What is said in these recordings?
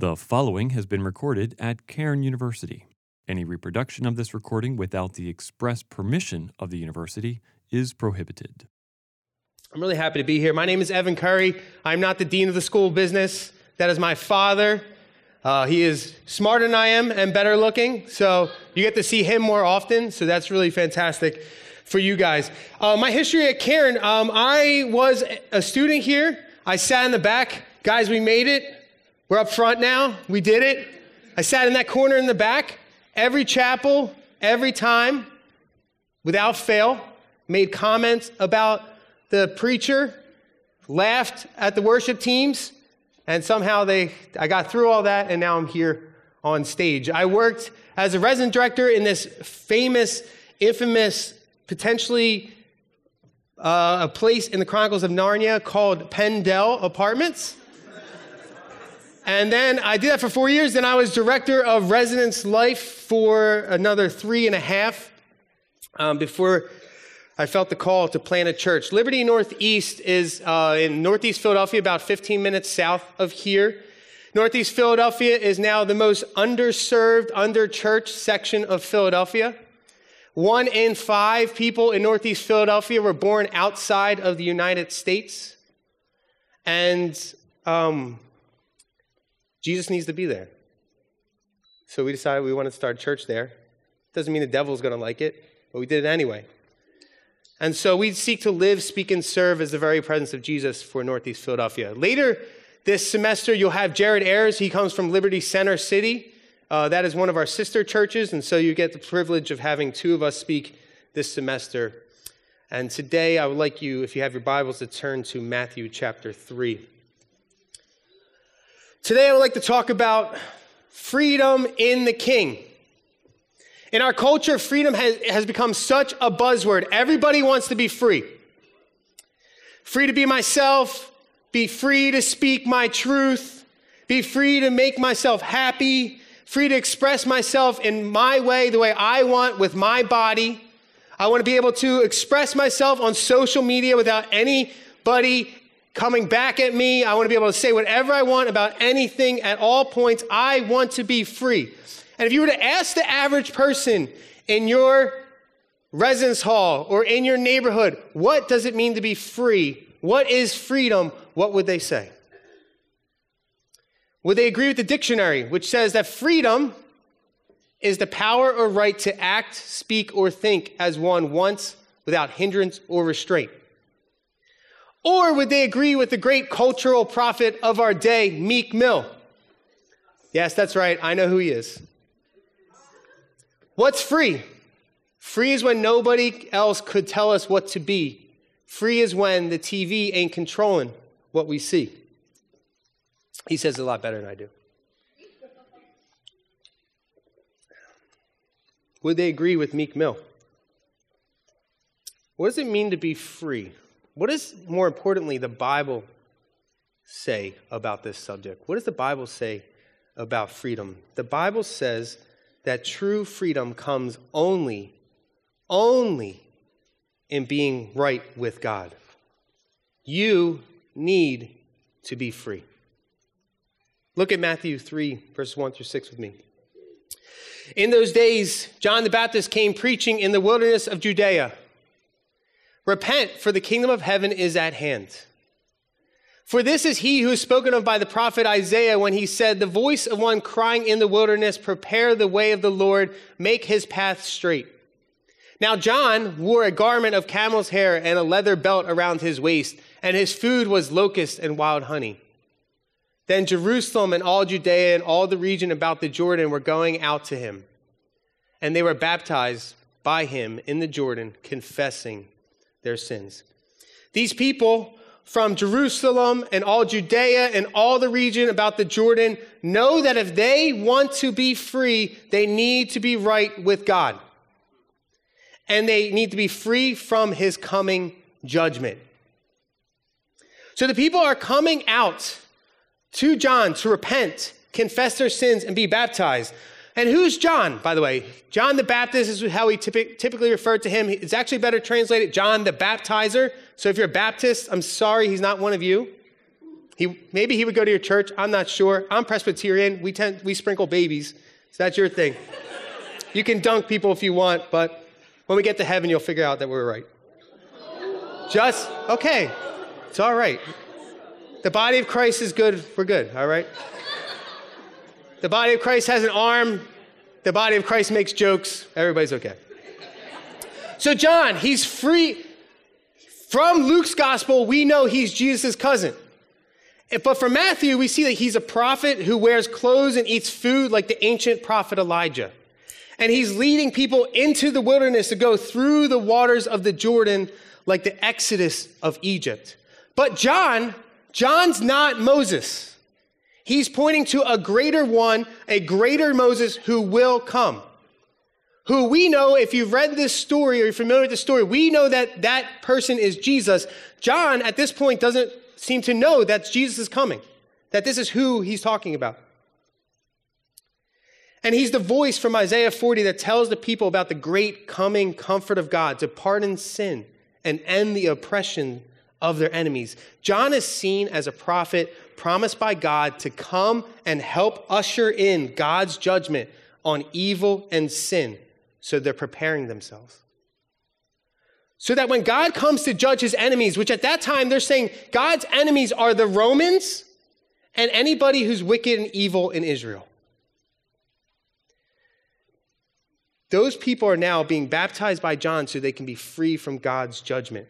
The following has been recorded at Cairn University. Any reproduction of this recording without the express permission of the university is prohibited. I'm really happy to be here. My name is Evan Curry. I'm not the dean of the school of business. That is my father. Uh, he is smarter than I am and better looking, so you get to see him more often. So that's really fantastic for you guys. Uh, my history at Cairn um, I was a student here. I sat in the back. Guys, we made it. We're up front now. We did it. I sat in that corner in the back. Every chapel, every time, without fail, made comments about the preacher, laughed at the worship teams, and somehow they I got through all that and now I'm here on stage. I worked as a resident director in this famous, infamous potentially uh, a place in the Chronicles of Narnia called Pendel Apartments. And then I did that for four years. Then I was director of residence life for another three and a half um, before I felt the call to plant a church. Liberti Northeast is uh, in Northeast Philadelphia, about 15 minutes south of here. Northeast Philadelphia is now the most underserved, underchurched section of Philadelphia. One in five people in Northeast Philadelphia were born outside of the United States. And um, Jesus needs to be there. So we decided we want to start a church there. Doesn't mean the devil's going to like it, but we did it anyway. And so we seek to live, speak, and serve as the very presence of Jesus for Northeast Philadelphia. Later this semester, you'll have Jared Ayers. He comes from Liberti Center City. Uh, that is one of our sister churches, and so you get the privilege of having two of us speak this semester. And today, I would like you, if you have your Bibles, to turn to Matthew chapter 3. Today, I would like to talk about freedom in the King. In our culture, freedom has, has become such a buzzword. Everybody wants to be free. Free to be myself, be free to speak my truth, be free to make myself happy, free to express myself in my way, the way I want with my body. I want to be able to express myself on social media without anybody coming back at me. I want to be able to say whatever I want about anything at all points. I want to be free. And if you were to ask the average person in your residence hall or in your neighborhood, what does it mean to be free? What is freedom? What would they say? Would they agree with the dictionary, which says that freedom is the power or right to act, speak, or think as one wants without hindrance or restraint? Or would they agree with the great cultural prophet of our day, Meek Mill? Yes, that's right. I know who he is. What's free? Free is when nobody else could tell us what to be. Free is when the TV ain't controlling what we see. He says a lot better than I do. Would they agree with Meek Mill? What does it mean to be free? What does, more importantly, the Bible say about this subject? What does the Bible say about freedom? The Bible says that true freedom comes only, only in being right with God. You need to be free. Look at Matthew 3, verses 1 through 6 with me. In those days, John the Baptist came preaching in the wilderness of Judea Repent, for the kingdom of heaven is at hand. For this is he who is spoken of by the prophet Isaiah when he said, The voice of one crying in the wilderness, Prepare the way of the Lord, make his path straight. Now, John wore a garment of camel's hair and a leather belt around his waist, and his food was locust and wild honey. Then Jerusalem and all Judea and all the region about the Jordan were going out to him. And they were baptized by him in the Jordan, confessing their sins. These people from Jerusalem and all Judea and all the region about the Jordan know that if they want to be free, they need to be right with God. And they need to be free from his coming judgment. So the people are coming out to John to repent, confess their sins, and be baptized. And who's John, by the way? John the Baptist is how we typically refer to him. It's actually better translated John the Baptizer. So if you're a Baptist, I'm sorry, he's not one of you. He, maybe he would go to your church. I'm not sure. I'm Presbyterian. We, tend, we sprinkle babies. So that's your thing. You can dunk people if you want, but when we get to heaven, you'll figure out that we're right. Just, okay. It's all right. The body of Christ is good. We're good, all right? The body of Christ has an arm. The body of Christ makes jokes. Everybody's okay. So, John, he's free. From Luke's gospel, we know he's Jesus' cousin. But from Matthew, we see that he's a prophet who wears clothes and eats food like the ancient prophet Elijah. And he's leading people into the wilderness to go through the waters of the Jordan like the exodus of Egypt. But John, John's not Moses. He's pointing to a greater one, a greater Moses who will come. Who we know, if you've read this story or you're familiar with the story, we know that that person is Jesus. John, at this point, doesn't seem to know that Jesus is coming, that this is who he's talking about. And he's the voice from Isaiah 40 that tells the people about the great coming comfort of God to pardon sin and end the oppression of their enemies. John is seen as a prophet promised by God to come and help usher in God's judgment on evil and sin. So they're preparing themselves. So that when God comes to judge his enemies, which at that time they're saying God's enemies are the Romans and anybody who's wicked and evil in Israel. Those people are now being baptized by John so they can be free from God's judgment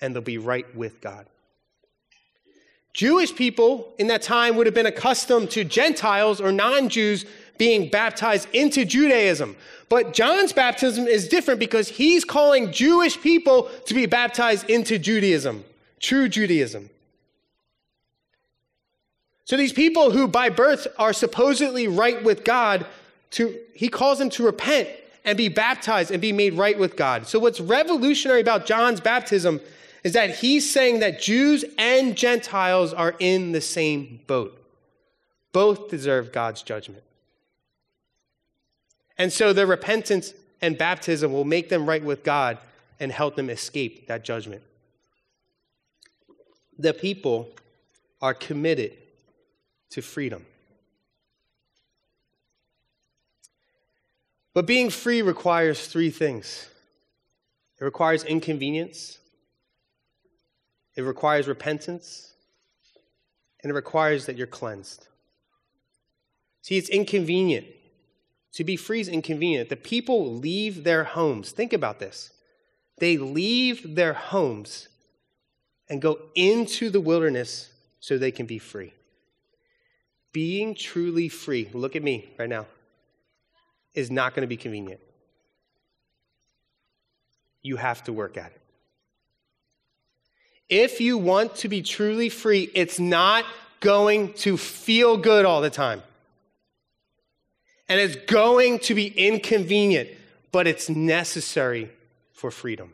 and they'll be right with God. Jewish people in that time would have been accustomed to Gentiles or non Jews being baptized into Judaism. But John's baptism is different because he's calling Jewish people to be baptized into Judaism, true Judaism. So these people who by birth are supposedly right with God, to, he calls them to repent and be baptized and be made right with God. So what's revolutionary about John's baptism is that he's saying that Jews and Gentiles are in the same boat. Both deserve God's judgment. And so their repentance and baptism will make them right with God and help them escape that judgment. The people are committed to freedom. But being free requires three things it requires inconvenience, it requires repentance, and it requires that you're cleansed. See, it's inconvenient. To be free is inconvenient. The people leave their homes. Think about this. They leave their homes and go into the wilderness so they can be free. Being truly free, look at me right now, is not going to be convenient. You have to work at it. If you want to be truly free, it's not going to feel good all the time and it's going to be inconvenient, but it's necessary for freedom.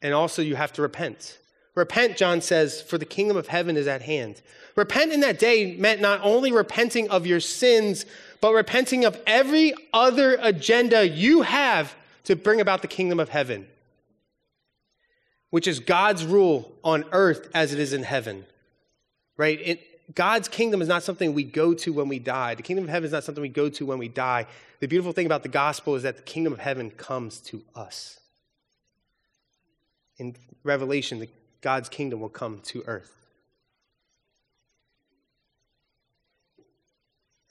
And also, you have to repent. Repent, John says, for the kingdom of heaven is at hand. Repent in that day meant not only repenting of your sins, but repenting of every other agenda you have to bring about the kingdom of heaven, which is God's rule on earth as it is in heaven. Right? It, God's kingdom is not something we go to when we die. The kingdom of heaven is not something we go to when we die. The beautiful thing about the gospel is that the kingdom of heaven comes to us. In Revelation, the, God's kingdom will come to earth.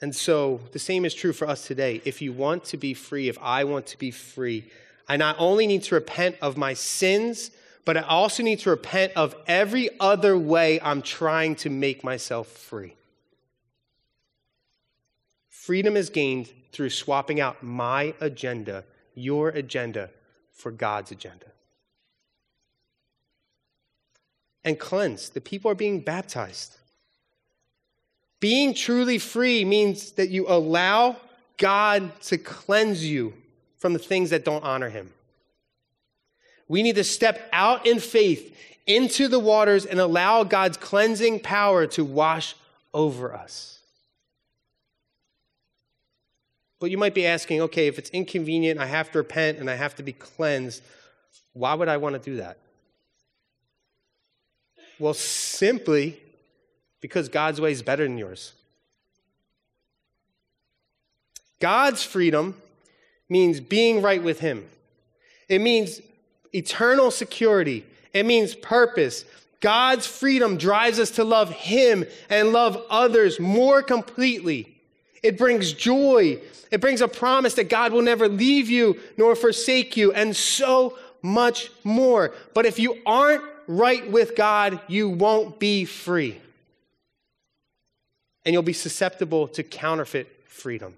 And so the same is true for us today. If you want to be free, if I want to be free, I not only need to repent of my sins but I also need to repent of every other way I'm trying to make myself free. Freedom is gained through swapping out my agenda, your agenda, for God's agenda. And cleanse. The people are being baptized. Being truly free means that you allow God to cleanse you from the things that don't honor Him. We need to step out in faith into the waters and allow God's cleansing power to wash over us. But you might be asking, okay, if it's inconvenient, I have to repent and I have to be cleansed, why would I want to do that? Well, simply because God's way is better than yours. God's freedom means being right with Him. It means eternal security. It means purpose. God's freedom drives us to love Him and love others more completely. It brings joy. It brings a promise that God will never leave you nor forsake you, and so much more. But if you aren't right with God, you won't be free. And you'll be susceptible to counterfeit freedom.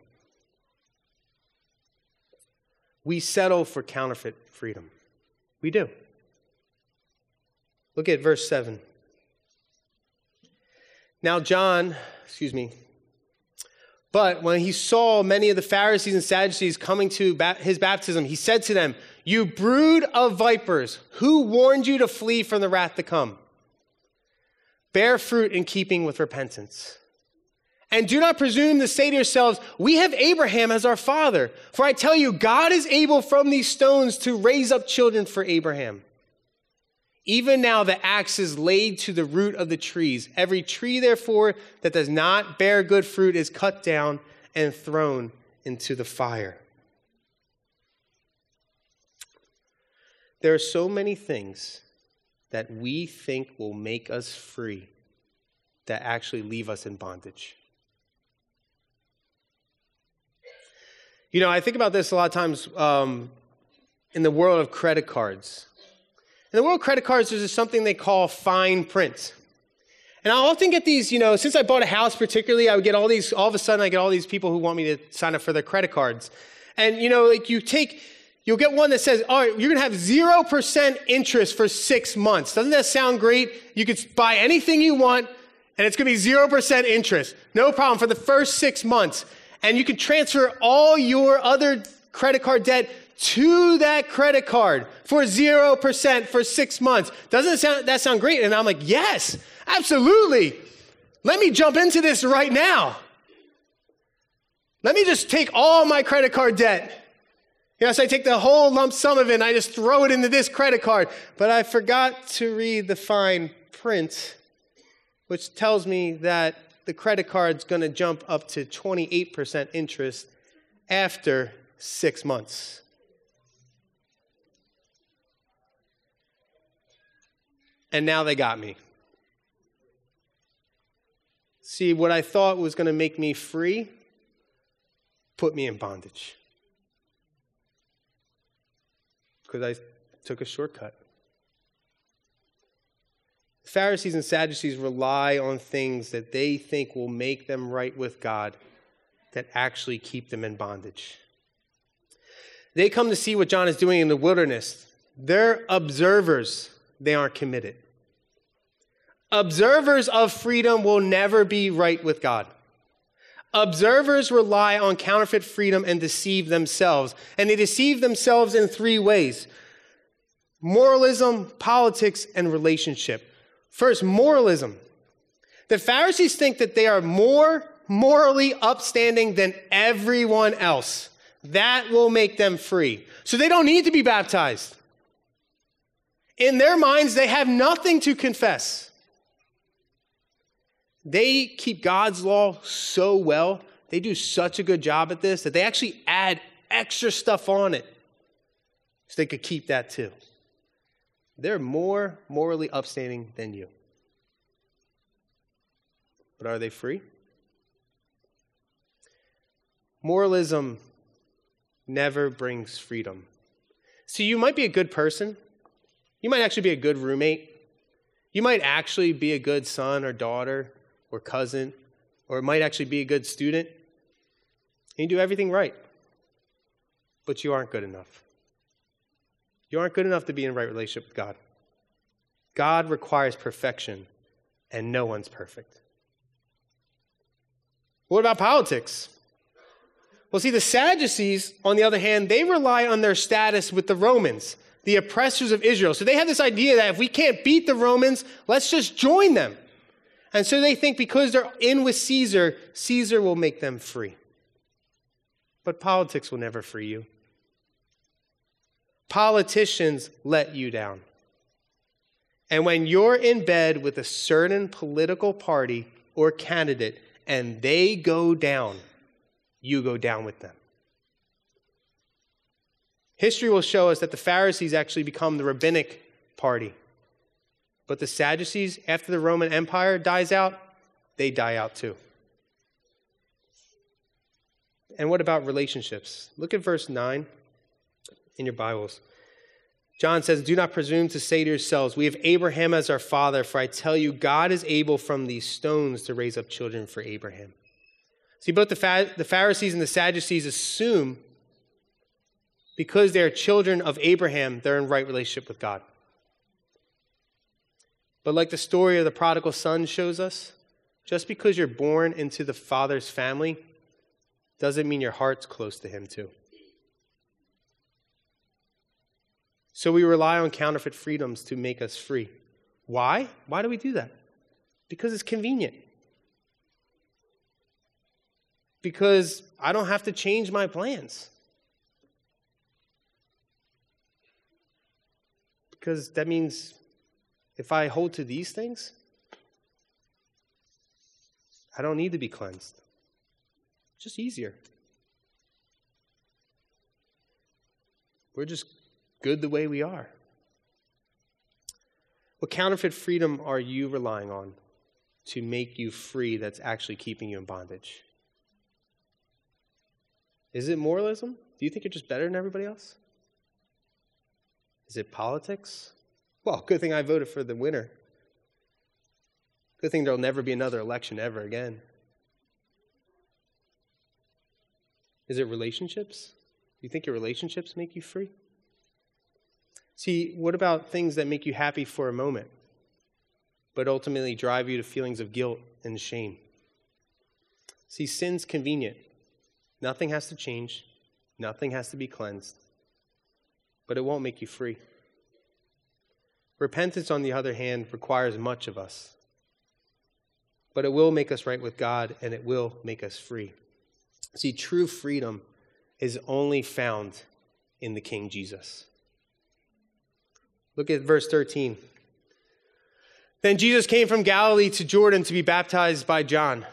We settle for counterfeit freedom. We do. Look at verse 7. Now, John, excuse me, but when he saw many of the Pharisees and Sadducees coming to his baptism, he said to them, You brood of vipers, who warned you to flee from the wrath to come? Bear fruit in keeping with repentance. And do not presume to say to yourselves, We have Abraham as our father. For I tell you, God is able from these stones to raise up children for Abraham. Even now the axe is laid to the root of the trees. Every tree, therefore, that does not bear good fruit is cut down and thrown into the fire. There are so many things that we think will make us free that actually leave us in bondage. You know, I think about this a lot of times um, in the world of credit cards. In the world of credit cards, there's something they call fine print. And I often get these, you know, since I bought a house particularly, I would get all these, all of a sudden I get all these people who want me to sign up for their credit cards. And, you know, like you take, you'll get one that says, all right, you're going to have 0% interest for six months. Doesn't that sound great? You could buy anything you want and it's going to be 0% interest. No problem for the first six months. And you can transfer all your other credit card debt to that credit card for 0% for six months. Doesn't sound, that sound great? And I'm like, yes, absolutely. Let me jump into this right now. Let me just take all my credit card debt. Yes, I take the whole lump sum of it and I just throw it into this credit card. But I forgot to read the fine print, which tells me that the credit card's going to jump up to 28% interest after six months. and now they got me. See, what I thought was going to make me free put me in bondage. Because I took a shortcut. Pharisees and Sadducees rely on things that they think will make them right with God that actually keep them in bondage. They come to see what John is doing in the wilderness. They're observers, they aren't committed. Observers of freedom will never be right with God. Observers rely on counterfeit freedom and deceive themselves. And they deceive themselves in three ways moralism, politics, and relationship. First, moralism. The Pharisees think that they are more morally upstanding than everyone else. That will make them free. So they don't need to be baptized. In their minds, they have nothing to confess. They keep God's law so well, they do such a good job at this that they actually add extra stuff on it so they could keep that too. They're more morally upstanding than you. But are they free? Moralism never brings freedom. See, you might be a good person. You might actually be a good roommate. You might actually be a good son or daughter or cousin, or might actually be a good student. And you do everything right, but you aren't good enough. You aren't good enough to be in right relationship with God. God requires perfection, and no one's perfect. What about politics? Well, see, the Sadducees, on the other hand, they rely on their status with the Romans, the oppressors of Israel. So they have this idea that if we can't beat the Romans, let's just join them. And so they think because they're in with Caesar, Caesar will make them free. But politics will never free you. Politicians let you down. And when you're in bed with a certain political party or candidate and they go down, you go down with them. History will show us that the Pharisees actually become the rabbinic party. But the Sadducees, after the Roman Empire dies out, they die out too. And what about relationships? Look at verse 9 in your Bibles. John says, Do not presume to say to yourselves, We have Abraham as our father, for I tell you, God is able from these stones to raise up children for Abraham. See, both the, the Pharisees and the Sadducees assume because they are children of Abraham, they're in right relationship with God. But like the story of the prodigal son shows us, just because you're born into the father's family doesn't mean your heart's close to him, too. So we rely on counterfeit freedoms to make us free. Why? Why do we do that? Because it's convenient. Because I don't have to change my plans. Because that means if I hold to these things, I don't need to be cleansed. It's just easier. We're just good the way we are. What counterfeit freedom are you relying on to make you free that's actually keeping you in bondage? Is it moralism? Do you think you're just better than everybody else? Is it politics? Well, good thing I voted for the winner. Good thing there'll never be another election ever again. Is it relationships? Do you think your relationships make you free? See, what about things that make you happy for a moment, but ultimately drive you to feelings of guilt and shame? See, sin's convenient. Nothing has to change, nothing has to be cleansed, but it won't make you free. Repentance, on the other hand, requires much of us. But it will make us right with God and it will make us free. See, true freedom is only found in the King Jesus. Look at verse 13. Then Jesus came from Galilee to Jordan to be baptized by John.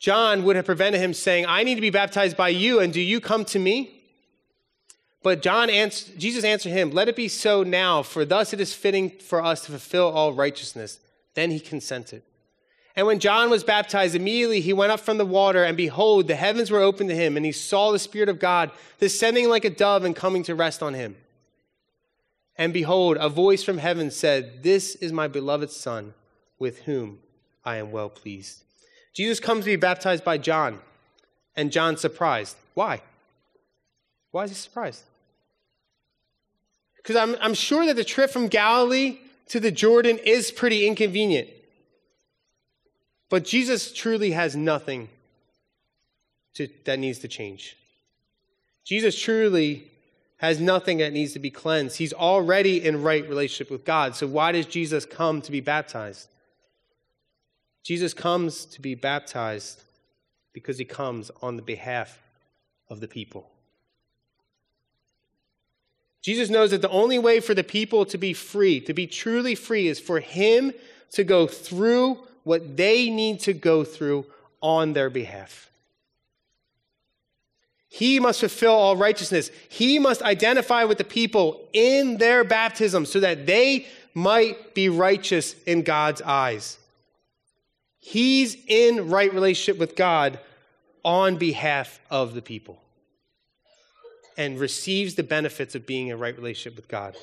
John would have prevented him saying, I need to be baptized by you, and do you come to me? But John answered, Jesus answered him, Let it be so now, for thus it is fitting for us to fulfill all righteousness. Then he consented. And when John was baptized, immediately he went up from the water, and behold, the heavens were opened to him, and he saw the Spirit of God descending like a dove and coming to rest on him. And behold, a voice from heaven said, This is my beloved Son, with whom I am well pleased. Jesus comes to be baptized by John, and John's surprised. Why? Why is he surprised? Because I'm, I'm sure that the trip from Galilee to the Jordan is pretty inconvenient. But Jesus truly has nothing to, that needs to change. Jesus truly has nothing that needs to be cleansed. He's already in right relationship with God. So why does Jesus come to be baptized? Jesus comes to be baptized because he comes on the behalf of the people. Jesus knows that the only way for the people to be free, to be truly free, is for him to go through what they need to go through on their behalf. He must fulfill all righteousness. He must identify with the people in their baptism so that they might be righteous in God's eyes. He's in right relationship with God on behalf of the people and receives the benefits of being in right relationship with God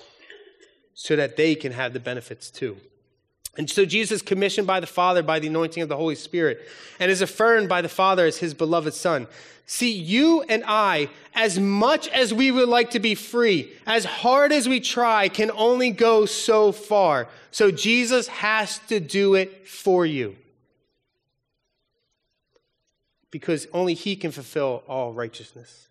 so that they can have the benefits too. And so Jesus commissioned by the Father by the anointing of the Holy Spirit and is affirmed by the Father as his beloved Son. See, you and I, as much as we would like to be free, as hard as we try, can only go so far. So Jesus has to do it for you. Because only he can fulfill all righteousness.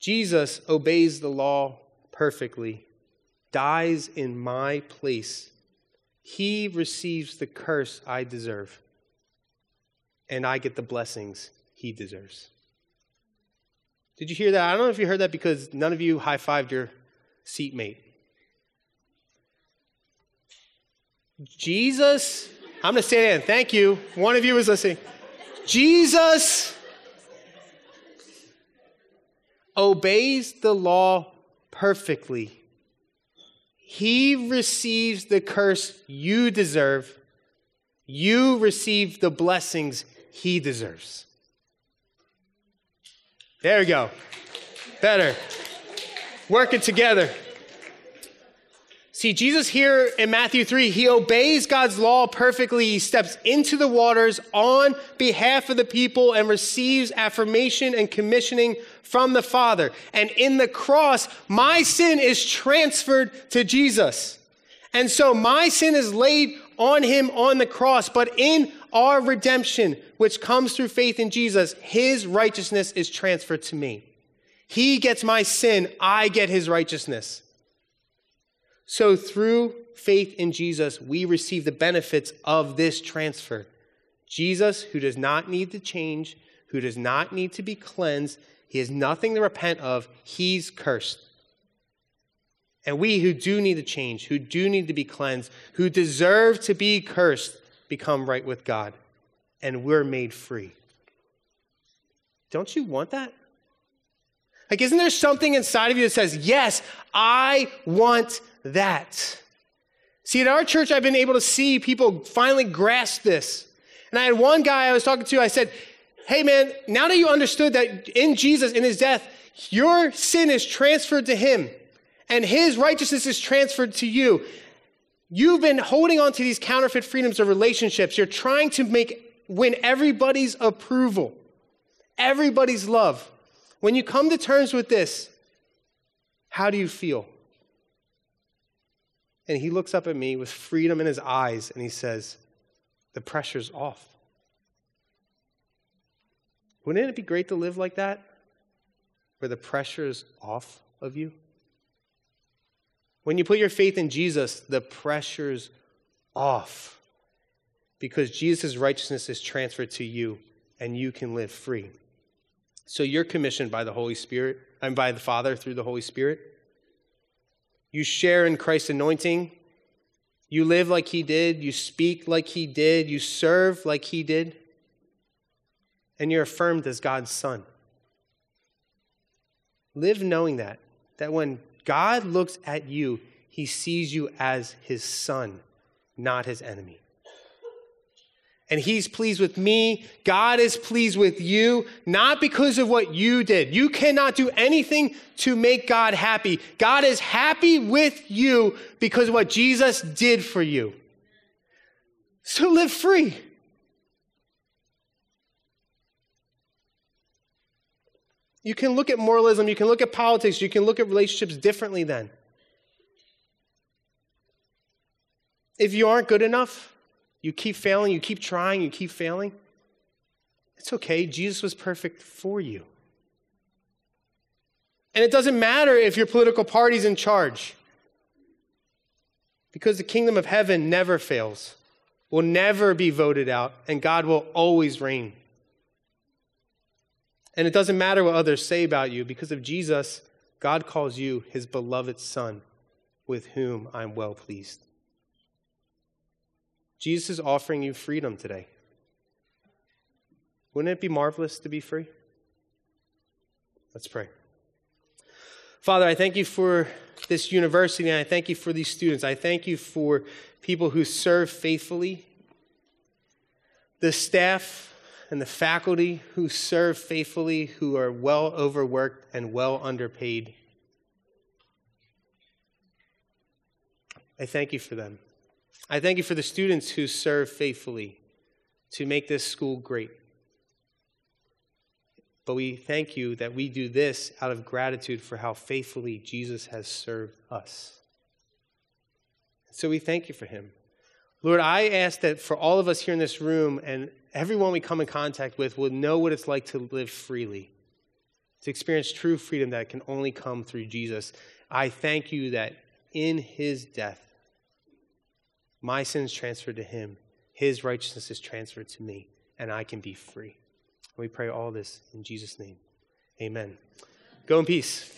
Jesus obeys the law perfectly, dies in my place. He receives the curse I deserve, and I get the blessings he deserves. Did you hear that? I don't know if you heard that because none of you high fived your seatmate. Jesus, I'm going to say it again. Thank you. One of you is listening. Jesus obeys the law perfectly. He receives the curse you deserve. You receive the blessings he deserves. There we go. Better. Working together. See, Jesus here in Matthew 3, he obeys God's law perfectly. He steps into the waters on behalf of the people and receives affirmation and commissioning from the Father. And in the cross, my sin is transferred to Jesus. And so my sin is laid on him on the cross, but in our redemption, which comes through faith in Jesus, his righteousness is transferred to me. He gets my sin, I get his righteousness. So through faith in Jesus, we receive the benefits of this transfer. Jesus, who does not need to change, who does not need to be cleansed, he has nothing to repent of, he's cursed. And we who do need to change, who do need to be cleansed, who deserve to be cursed, become right with God. And we're made free. Don't you want that? Like, isn't there something inside of you that says, Yes, I want that? See, at our church, I've been able to see people finally grasp this. And I had one guy I was talking to, I said, Hey, man, now that you understood that in Jesus, in his death, your sin is transferred to him and his righteousness is transferred to you. You've been holding on to these counterfeit freedoms of relationships. You're trying to make win everybody's approval, everybody's love. When you come to terms with this, how do you feel? And he looks up at me with freedom in his eyes and he says, The pressure's off. Wouldn't it be great to live like that? Where the pressure is off of you? When you put your faith in Jesus, the pressure's off because Jesus' righteousness is transferred to you and you can live free. So you're commissioned by the Holy Spirit and by the Father through the Holy Spirit. You share in Christ's anointing. You live like he did. You speak like he did. You serve like he did. And you're affirmed as God's son. Live knowing that, that when God looks at you, he sees you as his son, not his enemy and he's pleased with me. God is pleased with you, not because of what you did. You cannot do anything to make God happy. God is happy with you because of what Jesus did for you. So live free. You can look at moralism, you can look at politics, you can look at relationships differently then. If you aren't good enough, you keep failing, you keep trying, you keep failing. It's okay. Jesus was perfect for you. And it doesn't matter if your political party's in charge, because the kingdom of heaven never fails, will never be voted out, and God will always reign. And it doesn't matter what others say about you, because of Jesus, God calls you his beloved Son, with whom I'm well pleased. Jesus is offering you freedom today. Wouldn't it be marvelous to be free? Let's pray. Father, I thank you for this university, and I thank you for these students. I thank you for people who serve faithfully, the staff and the faculty who serve faithfully, who are well overworked and well underpaid. I thank you for them. I thank you for the students who serve faithfully to make this school great. But we thank you that we do this out of gratitude for how faithfully Jesus has served us. So we thank you for him. Lord, I ask that for all of us here in this room and everyone we come in contact with will know what it's like to live freely, to experience true freedom that can only come through Jesus. I thank you that in his death, my sin is transferred to him, his righteousness is transferred to me, and I can be free. We pray all this in Jesus' name. Amen. Go in peace.